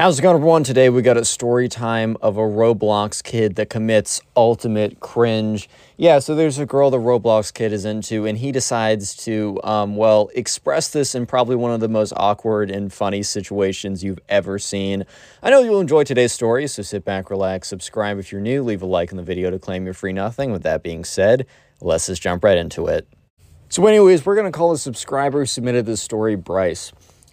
How's it going, everyone? Today we got a story time of a Roblox kid that commits ultimate cringe. Yeah, so there's a girl the Roblox kid is into, and he decides to, um, well, express this in probably one of the most awkward and funny situations you've ever seen. I know you'll enjoy today's story, so sit back, relax, subscribe if you're new, leave a like on the video to claim your free nothing. With that being said, let's just jump right into it. So, anyways, we're going to call a subscriber who submitted this story Bryce.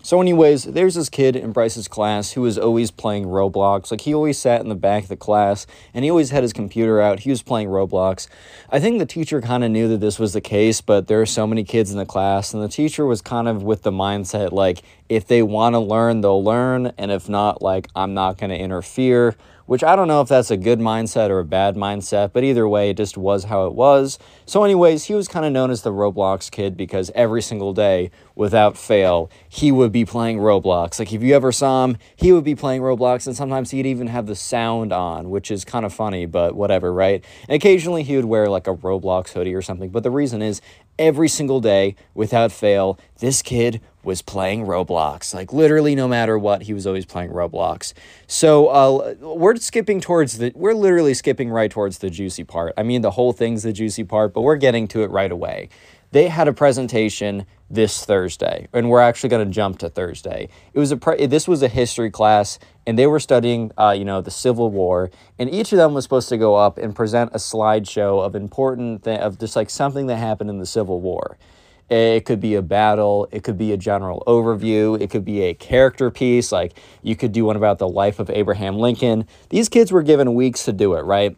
So, anyways, there's this kid in Bryce's class who was always playing Roblox. Like, he always sat in the back of the class and he always had his computer out. He was playing Roblox. I think the teacher kind of knew that this was the case, but there are so many kids in the class, and the teacher was kind of with the mindset like, if they want to learn, they'll learn, and if not, like, I'm not going to interfere which I don't know if that's a good mindset or a bad mindset, but either way, it just was how it was. So, anyways, he was kind of known as the Roblox kid because every single day, without fail, he would be playing Roblox. Like, if you ever saw him, he would be playing Roblox, and sometimes he'd even have the sound on, which is kind of funny, but whatever, right? And occasionally he would wear like a Roblox hoodie or something, but the reason is every single day, without fail, this kid was playing Roblox. Like literally, no matter what, he was always playing Roblox. So uh, we're skipping towards the. We're literally skipping right towards the juicy part. I mean, the whole thing's the juicy part, but we're getting to it right away. They had a presentation this Thursday, and we're actually going to jump to Thursday. It was a pre- this was a history class, and they were studying, uh, you know, the Civil War, and each of them was supposed to go up and present a slideshow of important th- of just like something that happened in the Civil War. It could be a battle, it could be a general overview, it could be a character piece, like you could do one about the life of Abraham Lincoln. These kids were given weeks to do it, right?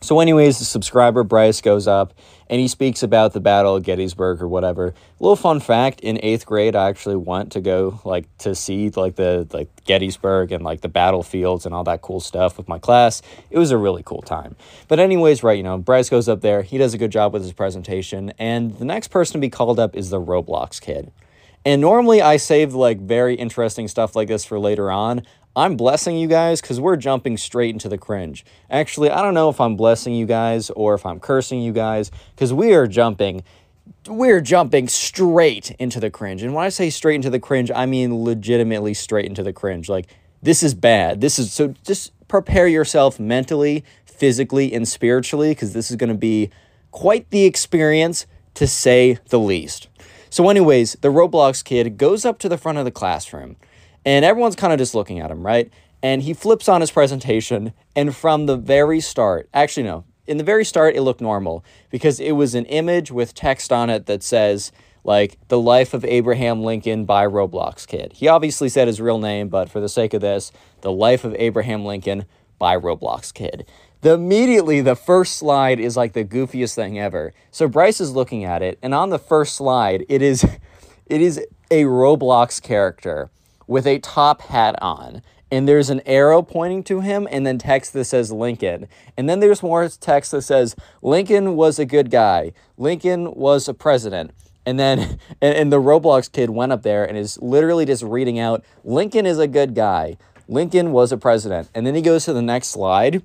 So, anyways, the subscriber Bryce goes up and he speaks about the Battle of Gettysburg or whatever. A little fun fact: in eighth grade, I actually went to go like to see like the like Gettysburg and like the battlefields and all that cool stuff with my class. It was a really cool time. But anyways, right, you know, Bryce goes up there. He does a good job with his presentation, and the next person to be called up is the Roblox kid. And normally I save like very interesting stuff like this for later on. I'm blessing you guys because we're jumping straight into the cringe. Actually, I don't know if I'm blessing you guys or if I'm cursing you guys because we are jumping. We're jumping straight into the cringe. And when I say straight into the cringe, I mean legitimately straight into the cringe. Like, this is bad. This is so just prepare yourself mentally, physically, and spiritually because this is going to be quite the experience to say the least. So, anyways, the Roblox kid goes up to the front of the classroom and everyone's kind of just looking at him, right? And he flips on his presentation, and from the very start, actually, no, in the very start, it looked normal because it was an image with text on it that says, like, the life of Abraham Lincoln by Roblox Kid. He obviously said his real name, but for the sake of this, the life of Abraham Lincoln by Roblox Kid. The immediately the first slide is like the goofiest thing ever. So Bryce is looking at it, and on the first slide, it is it is a Roblox character with a top hat on. And there's an arrow pointing to him, and then text that says Lincoln. And then there's more text that says Lincoln was a good guy. Lincoln was a president. And then, and, and the Roblox kid went up there and is literally just reading out Lincoln is a good guy. Lincoln was a president. And then he goes to the next slide.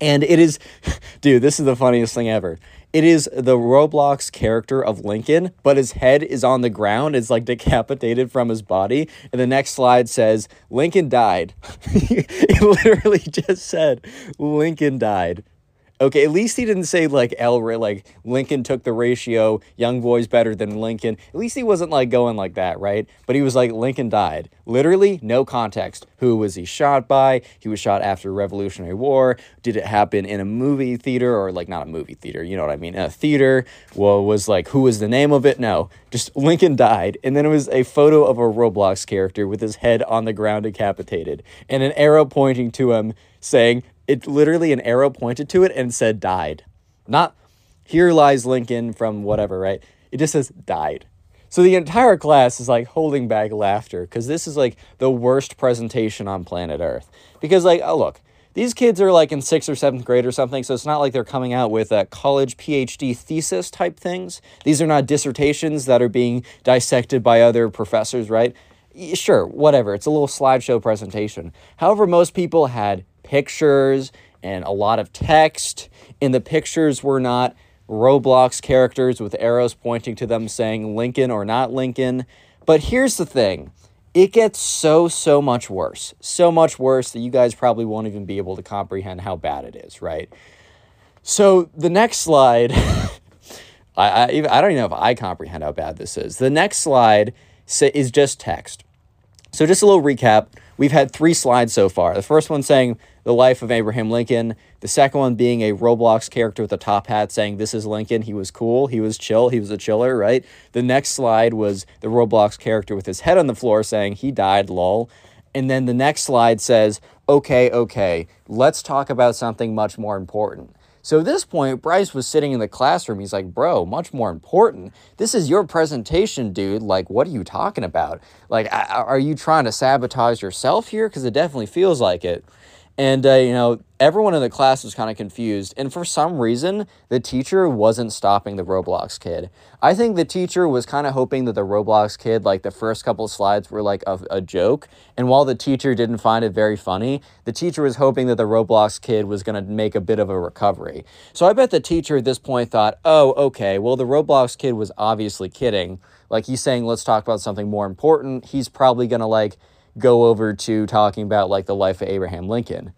And it is, dude, this is the funniest thing ever. It is the Roblox character of Lincoln, but his head is on the ground. It's like decapitated from his body. And the next slide says, Lincoln died. it literally just said, Lincoln died. Okay, at least he didn't say like L like Lincoln took the ratio, young boy's better than Lincoln. At least he wasn't like going like that, right? But he was like Lincoln died. Literally no context. Who was he shot by? He was shot after Revolutionary War. Did it happen in a movie theater or like not a movie theater, you know what I mean? A theater. Well, was like who was the name of it? No. Just Lincoln died. And then it was a photo of a Roblox character with his head on the ground decapitated and an arrow pointing to him saying it literally an arrow pointed to it and said died. Not here lies Lincoln from whatever, right? It just says died. So the entire class is like holding back laughter because this is like the worst presentation on planet Earth. Because, like, oh, look, these kids are like in sixth or seventh grade or something, so it's not like they're coming out with a college PhD thesis type things. These are not dissertations that are being dissected by other professors, right? Sure, whatever. It's a little slideshow presentation. However, most people had pictures and a lot of text. And the pictures were not Roblox characters with arrows pointing to them saying Lincoln or not Lincoln. But here's the thing it gets so, so much worse. So much worse that you guys probably won't even be able to comprehend how bad it is, right? So the next slide, I, I, I don't even know if I comprehend how bad this is. The next slide is just text. So just a little recap. We've had three slides so far. The first one saying the life of Abraham Lincoln. The second one being a Roblox character with a top hat saying, This is Lincoln. He was cool. He was chill. He was a chiller, right? The next slide was the Roblox character with his head on the floor saying, He died, lol. And then the next slide says, Okay, okay, let's talk about something much more important. So at this point, Bryce was sitting in the classroom. He's like, Bro, much more important. This is your presentation, dude. Like, what are you talking about? Like, are you trying to sabotage yourself here? Because it definitely feels like it. And, uh, you know, everyone in the class was kind of confused. And for some reason, the teacher wasn't stopping the Roblox kid. I think the teacher was kind of hoping that the Roblox kid, like the first couple slides, were like a, a joke. And while the teacher didn't find it very funny, the teacher was hoping that the Roblox kid was going to make a bit of a recovery. So I bet the teacher at this point thought, oh, okay, well, the Roblox kid was obviously kidding. Like he's saying, let's talk about something more important. He's probably going to like, go over to talking about like the life of Abraham Lincoln.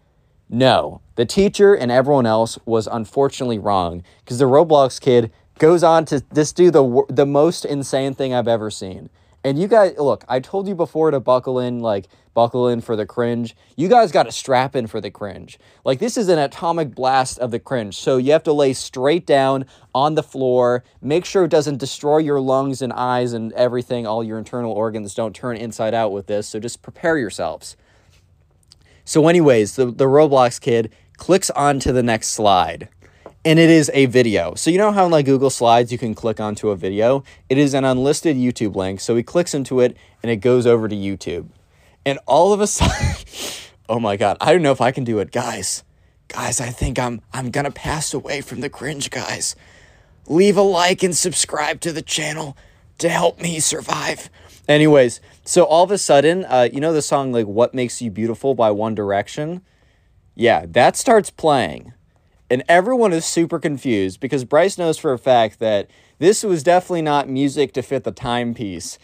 No, the teacher and everyone else was unfortunately wrong because the Roblox kid goes on to just do the the most insane thing I've ever seen. And you guys, look, I told you before to buckle in, like, buckle in for the cringe. You guys got to strap in for the cringe. Like, this is an atomic blast of the cringe. So you have to lay straight down on the floor. Make sure it doesn't destroy your lungs and eyes and everything. All your internal organs don't turn inside out with this. So just prepare yourselves. So, anyways, the, the Roblox kid clicks on to the next slide and it is a video. So you know how in like Google Slides you can click onto a video? It is an unlisted YouTube link. So he clicks into it and it goes over to YouTube. And all of a sudden, oh my god, I don't know if I can do it, guys. Guys, I think I'm I'm going to pass away from the cringe, guys. Leave a like and subscribe to the channel to help me survive. Anyways, so all of a sudden, uh, you know the song like "What Makes You Beautiful" by One Direction? Yeah, that starts playing and everyone is super confused because Bryce knows for a fact that this was definitely not music to fit the timepiece.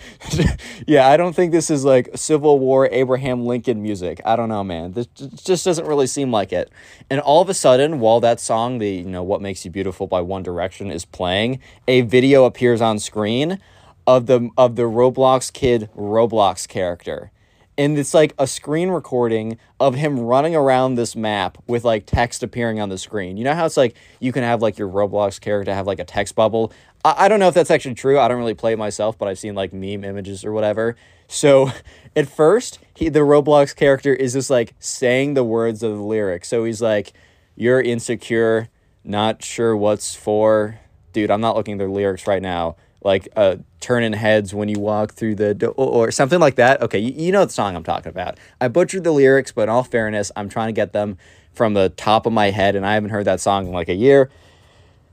yeah, I don't think this is like Civil War Abraham Lincoln music. I don't know, man. This just doesn't really seem like it. And all of a sudden, while that song, the you know What Makes You Beautiful by One Direction is playing, a video appears on screen of the of the Roblox kid Roblox character and it's like a screen recording of him running around this map with like text appearing on the screen. You know how it's like you can have like your Roblox character have like a text bubble? I, I don't know if that's actually true. I don't really play it myself, but I've seen like meme images or whatever. So at first, he the Roblox character is just like saying the words of the lyrics. So he's like, You're insecure, not sure what's for. Dude, I'm not looking at the lyrics right now like uh, turning heads when you walk through the door or something like that. Okay, you, you know the song I'm talking about. I butchered the lyrics, but in all fairness, I'm trying to get them from the top of my head, and I haven't heard that song in like a year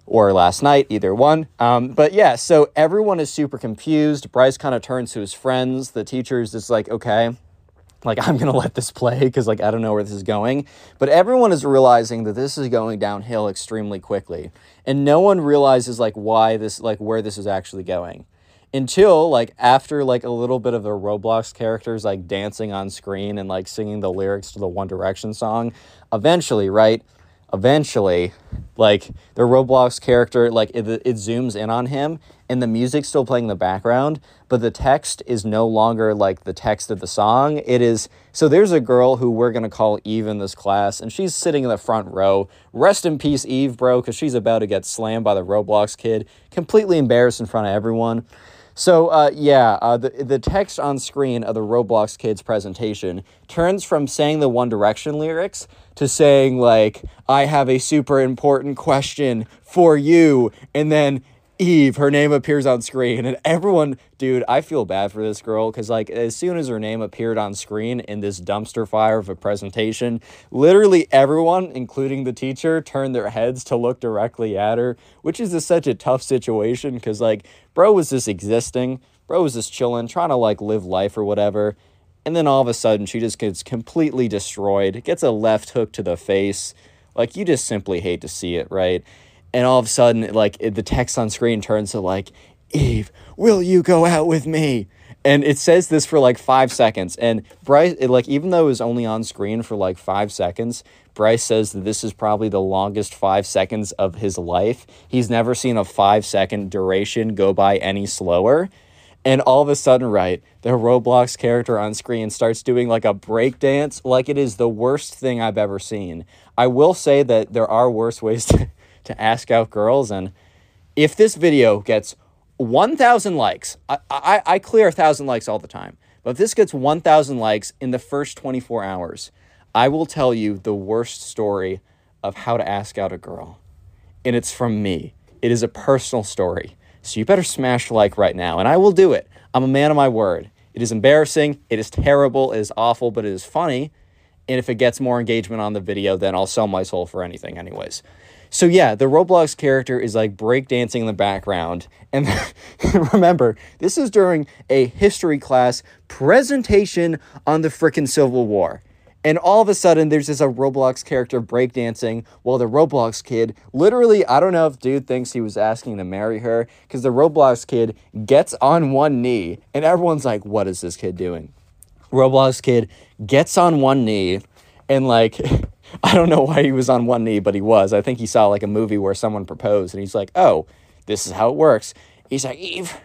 or last night, either one. Um, but yeah, so everyone is super confused. Bryce kind of turns to his friends. The teacher's just like, okay, like i'm gonna let this play because like i don't know where this is going. But everyone is realizing that this is going downhill extremely quickly. And no one realizes like why this like where this is actually going. Until like after like a little bit of the roblox characters like dancing on screen and like singing the lyrics to the one direction song eventually right? Eventually, like the Roblox character, like it, it zooms in on him and the music's still playing in the background, but the text is no longer like the text of the song. It is so there's a girl who we're gonna call Eve in this class, and she's sitting in the front row. Rest in peace, Eve, bro, because she's about to get slammed by the Roblox kid, completely embarrassed in front of everyone. So uh, yeah, uh, the the text on screen of the Roblox kids presentation turns from saying the One Direction lyrics to saying like I have a super important question for you, and then Eve, her name appears on screen, and everyone, dude, I feel bad for this girl because, like, as soon as her name appeared on screen in this dumpster fire of a presentation, literally everyone, including the teacher, turned their heads to look directly at her, which is such a tough situation because, like, bro was just existing, bro was just chilling, trying to, like, live life or whatever. And then all of a sudden, she just gets completely destroyed, gets a left hook to the face. Like, you just simply hate to see it, right? And all of a sudden like it, the text on screen turns to like eve will you go out with me? And it says this for like five seconds. And bryce it, like even though it was only on screen for like five seconds bryce says that this is probably the longest five seconds of his life. He's never seen a five second duration go by any slower. And all of a sudden right the roblox character on screen starts doing like a break dance like it is the worst thing i've ever seen. I will say that there are worse ways to to ask out girls. And if this video gets 1,000 likes, I, I, I clear 1,000 likes all the time, but if this gets 1,000 likes in the first 24 hours, I will tell you the worst story of how to ask out a girl. And it's from me. It is a personal story. So you better smash like right now, and I will do it. I'm a man of my word. It is embarrassing, it is terrible, it is awful, but it is funny. And if it gets more engagement on the video, then I'll sell my soul for anything, anyways. So yeah, the Roblox character is like breakdancing in the background. And remember, this is during a history class presentation on the frickin' Civil War. And all of a sudden, there's this a Roblox character breakdancing while the Roblox kid, literally, I don't know if dude thinks he was asking to marry her, because the Roblox kid gets on one knee, and everyone's like, what is this kid doing? Roblox kid gets on one knee, and like I don't know why he was on one knee, but he was. I think he saw like a movie where someone proposed and he's like, oh, this is how it works. He's like, Eve,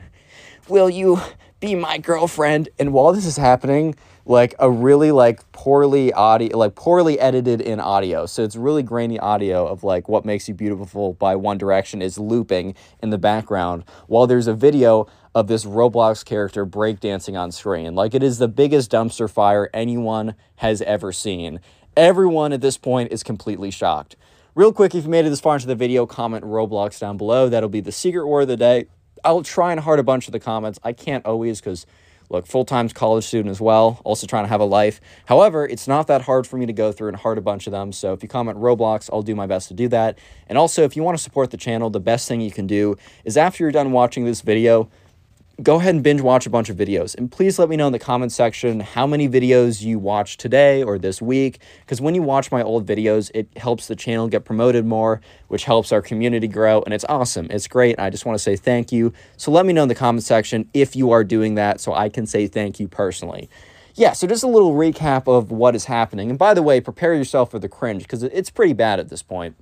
will you be my girlfriend? And while this is happening, like a really like poorly audio like poorly edited in audio so it's really grainy audio of like what makes you beautiful by one direction is looping in the background while there's a video of this roblox character breakdancing on screen like it is the biggest dumpster fire anyone has ever seen Everyone at this point is completely shocked. Real quick, if you made it this far into the video, comment Roblox down below. That'll be the secret word of the day. I'll try and heart a bunch of the comments. I can't always because, look, full-time college student as well, also trying to have a life. However, it's not that hard for me to go through and heart a bunch of them. So if you comment Roblox, I'll do my best to do that. And also, if you want to support the channel, the best thing you can do is after you're done watching this video, go ahead and binge watch a bunch of videos. And please let me know in the comment section how many videos you watched today or this week. Because when you watch my old videos, it helps the channel get promoted more, which helps our community grow. And it's awesome. It's great. I just want to say thank you. So let me know in the comment section if you are doing that so I can say thank you personally. Yeah, so just a little recap of what is happening. And by the way, prepare yourself for the cringe because it's pretty bad at this point.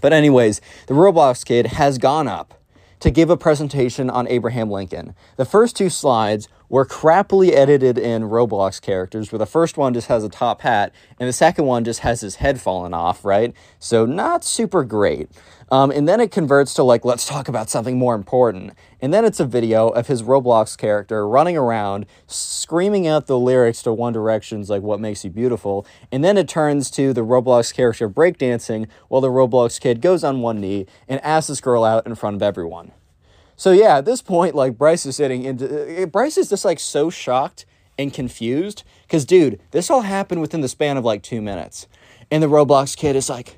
But, anyways, the Roblox kid has gone up to give a presentation on Abraham Lincoln. The first two slides were crappily edited in Roblox characters, where the first one just has a top hat and the second one just has his head fallen off, right? So, not super great. Um, and then it converts to like, let's talk about something more important. And then it's a video of his Roblox character running around, screaming out the lyrics to One Direction's like "What Makes You Beautiful." And then it turns to the Roblox character breakdancing while the Roblox kid goes on one knee and asks this girl out in front of everyone. So yeah, at this point, like Bryce is sitting into uh, Bryce is just like so shocked and confused because dude, this all happened within the span of like two minutes, and the Roblox kid is like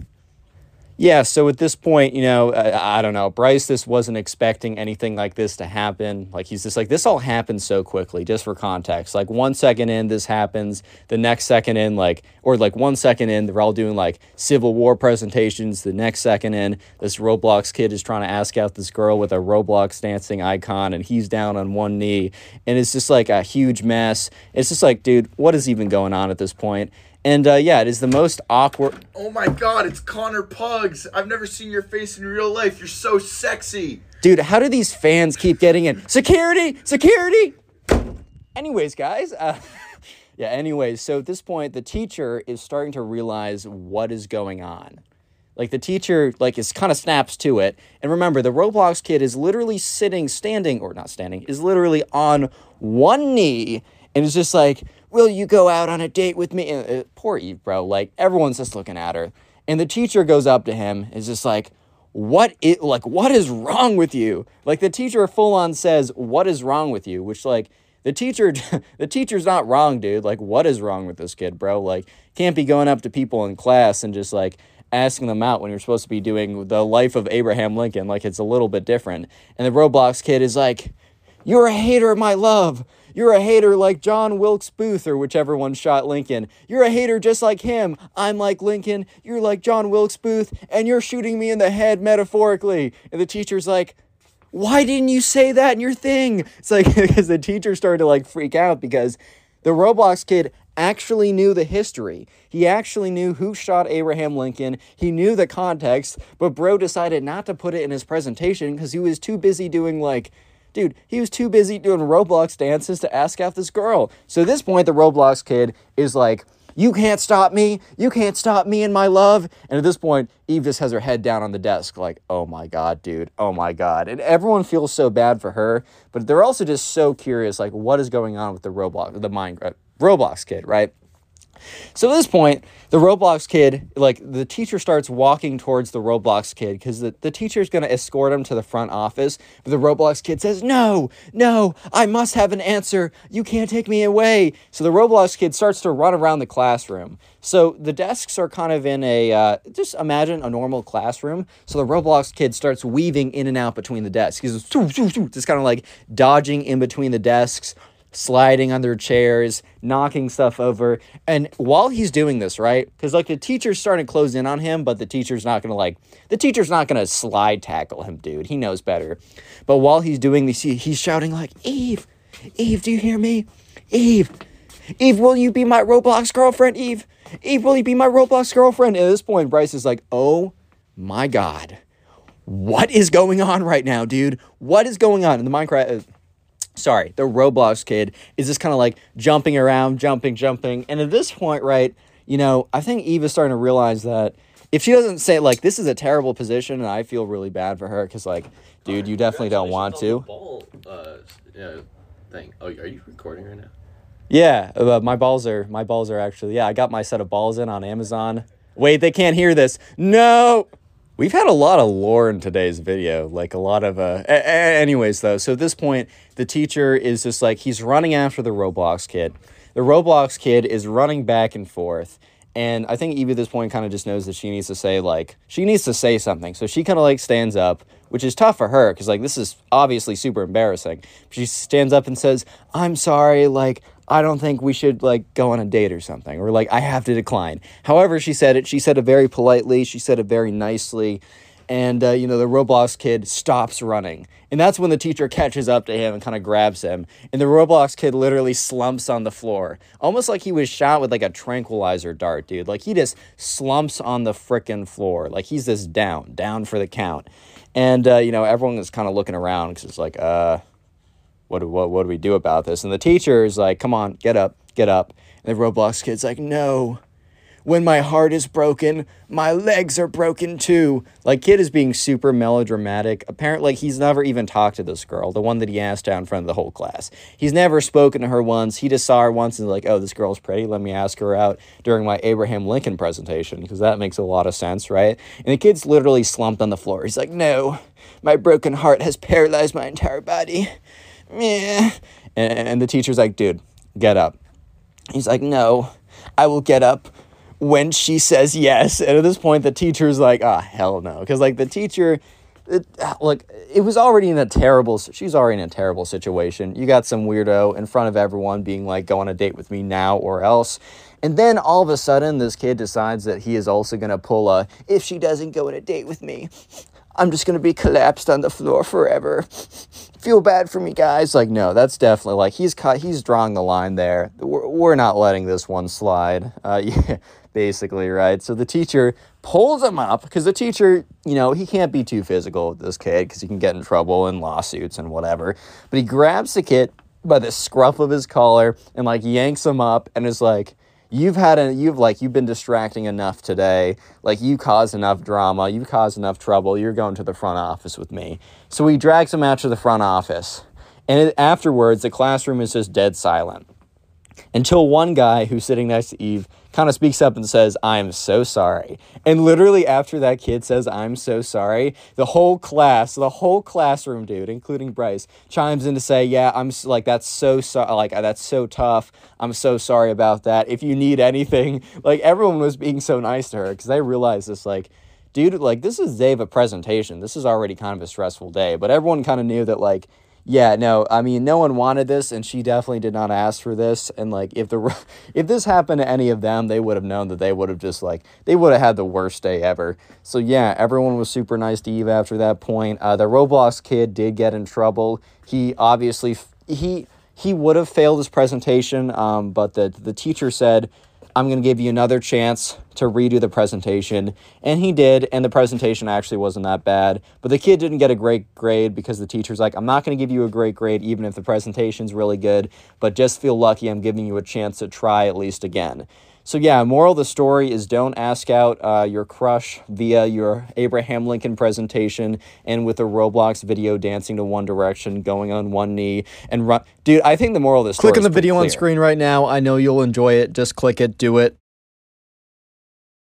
yeah, so at this point, you know, I, I, don't know. Bryce this wasn't expecting anything like this to happen. Like he's just like this all happened so quickly. Just for context, like one second in, this happens. The next second in, like or like one second in, they're all doing like Civil War presentations. The next second in, this Roblox kid is trying to ask out this girl with a Roblox dancing icon, and he's down on one knee, and it's just like a huge mess. It's just like, dude, what is even going on at this point? And uh, yeah, it is the most awkward. Oh my god, it's Connor Pugs. I've never seen your face in real life. You're so sexy. Dude, how do these fans keep getting in? Security! Security! Anyways, guys, uh, yeah, anyways, so at this point, the teacher is starting to realize what is going on. Like the teacher, like is kind of snaps to it. And remember, the Roblox kid is literally sitting, standing, or not standing, is literally on one knee and is just like, "Will you go out on a date with me?" And, uh, poor Eve, bro. Like everyone's just looking at her, and the teacher goes up to him, is just like, "What is like what is wrong with you?" Like the teacher full on says, "What is wrong with you?" Which like the teacher the teacher's not wrong, dude. Like what is wrong with this kid, bro? Like can't be going up to people in class and just like asking them out when you're supposed to be doing the life of Abraham Lincoln. Like it's a little bit different. And the Roblox kid is like, You're a hater of my love. You're a hater like John Wilkes Booth or whichever one shot Lincoln. You're a hater just like him. I'm like Lincoln. You're like John Wilkes Booth, and you're shooting me in the head metaphorically. And the teacher's like, why didn't you say that in your thing? It's like because the teacher started to like freak out because the Roblox kid actually knew the history. He actually knew who shot Abraham Lincoln. He knew the context, but bro decided not to put it in his presentation because he was too busy doing like dude, he was too busy doing Roblox dances to ask out this girl. So at this point, the Roblox kid is like, you can't stop me. You can't stop me and my love. And at this point, Eve just has her head down on the desk, like, oh my God, dude. Oh my God. And everyone feels so bad for her, but they're also just so curious, like, what is going on with the Roblox, the Minecraft, Roblox kid, right? So at this point, the Roblox kid, like the teacher starts walking towards the Roblox kid because the, the teacher's going to escort him to the front office. But the Roblox kid says, No, no, I must have an answer. You can't take me away. So the Roblox kid starts to run around the classroom. So the desks are kind of in a, uh, just imagine a normal classroom. So the Roblox kid starts weaving in and out between the desks. He's just kind of like dodging in between the desks sliding under chairs, knocking stuff over. And while he's doing this, right? Because like the teacher's starting to close in on him, but the teacher's not gonna like the teacher's not gonna slide tackle him, dude. He knows better. But while he's doing this, he, he's shouting like, Eve, Eve, do you hear me? Eve, Eve, will you be my Roblox girlfriend? Eve, Eve, will you be my Roblox girlfriend? And at this point, Bryce is like, oh my god. What is going on right now, dude? What is going on in the Minecraft? Sorry, the Roblox kid is just kind of like jumping around, jumping, jumping. And at this point, right, you know, I think Eve is starting to realize that if she doesn't say, like, this is a terrible position, and I feel really bad for her because, like, dude, you definitely don't want to. Ball, uh, yeah, thing. Oh, are you recording right now? Yeah, uh, my balls are my balls are actually yeah. I got my set of balls in on Amazon. Wait, they can't hear this. No. We've had a lot of lore in today's video, like a lot of, uh, a- anyways, though. So at this point, the teacher is just like, he's running after the Roblox kid. The Roblox kid is running back and forth. And I think Evie at this point kind of just knows that she needs to say, like, she needs to say something. So she kind of like stands up, which is tough for her because, like, this is obviously super embarrassing. She stands up and says, I'm sorry, like, I don't think we should like go on a date or something, or like I have to decline. However, she said it. She said it very politely. She said it very nicely. And, uh, you know, the Roblox kid stops running. And that's when the teacher catches up to him and kind of grabs him. And the Roblox kid literally slumps on the floor. Almost like he was shot with like a tranquilizer dart, dude. Like he just slumps on the frickin' floor. Like he's just down, down for the count. And, uh, you know, everyone is kind of looking around because it's like, uh, what what, what do we do about this? And the teacher is like, come on, get up, get up. And the Roblox kid's like, no. When my heart is broken, my legs are broken too. Like, kid is being super melodramatic. Apparently, he's never even talked to this girl, the one that he asked out in front of the whole class. He's never spoken to her once. He just saw her once and, like, oh, this girl's pretty. Let me ask her out during my Abraham Lincoln presentation, because that makes a lot of sense, right? And the kid's literally slumped on the floor. He's like, no, my broken heart has paralyzed my entire body. Meh. And the teacher's like, dude, get up. He's like, no, I will get up when she says yes. And at this point, the teacher's like, ah, oh, hell no. Because, like, the teacher, it, like, it was already in a terrible, she's already in a terrible situation. You got some weirdo in front of everyone being like, go on a date with me now or else. And then all of a sudden, this kid decides that he is also going to pull a, if she doesn't go on a date with me, I'm just gonna be collapsed on the floor forever. Feel bad for me, guys. Like, no, that's definitely like he's cut. He's drawing the line there. We're, we're not letting this one slide. Uh, yeah, basically, right? So the teacher pulls him up because the teacher, you know, he can't be too physical with this kid because he can get in trouble and lawsuits and whatever. But he grabs the kid by the scruff of his collar and like yanks him up and is like you've had a you've like you've been distracting enough today. Like you caused enough drama. You've caused enough trouble. You're going to the front office with me. So he drags him out to the front office. And it, afterwards the classroom is just dead silent. Until one guy who's sitting next to eve kind of speaks up and says, I'm so sorry. And literally after that kid says, I'm so sorry, the whole class, the whole classroom, dude, including Bryce, chimes in to say, Yeah, I'm like, that's so, so like, uh, that's so tough. I'm so sorry about that. If you need anything, like, everyone was being so nice to her because they realized this, like, dude, like, this is day of a presentation. This is already kind of a stressful day, but everyone kind of knew that, like, yeah, no, I mean, no one wanted this, and she definitely did not ask for this. And like, if the if this happened to any of them, they would have known that they would have just like they would have had the worst day ever. So yeah, everyone was super nice to Eve after that point. Uh, the Roblox kid did get in trouble. He obviously he he would have failed his presentation, um, but the the teacher said I'm going to give you another chance to redo the presentation. And he did, and the presentation actually wasn't that bad. But the kid didn't get a great grade because the teacher's like, I'm not going to give you a great grade even if the presentation's really good, but just feel lucky I'm giving you a chance to try at least again. So yeah, moral of the story is don't ask out uh, your crush via your Abraham Lincoln presentation and with a Roblox video dancing to One Direction, going on one knee and run. Dude, I think the moral of this click on the video clear. on screen right now. I know you'll enjoy it. Just click it, do it.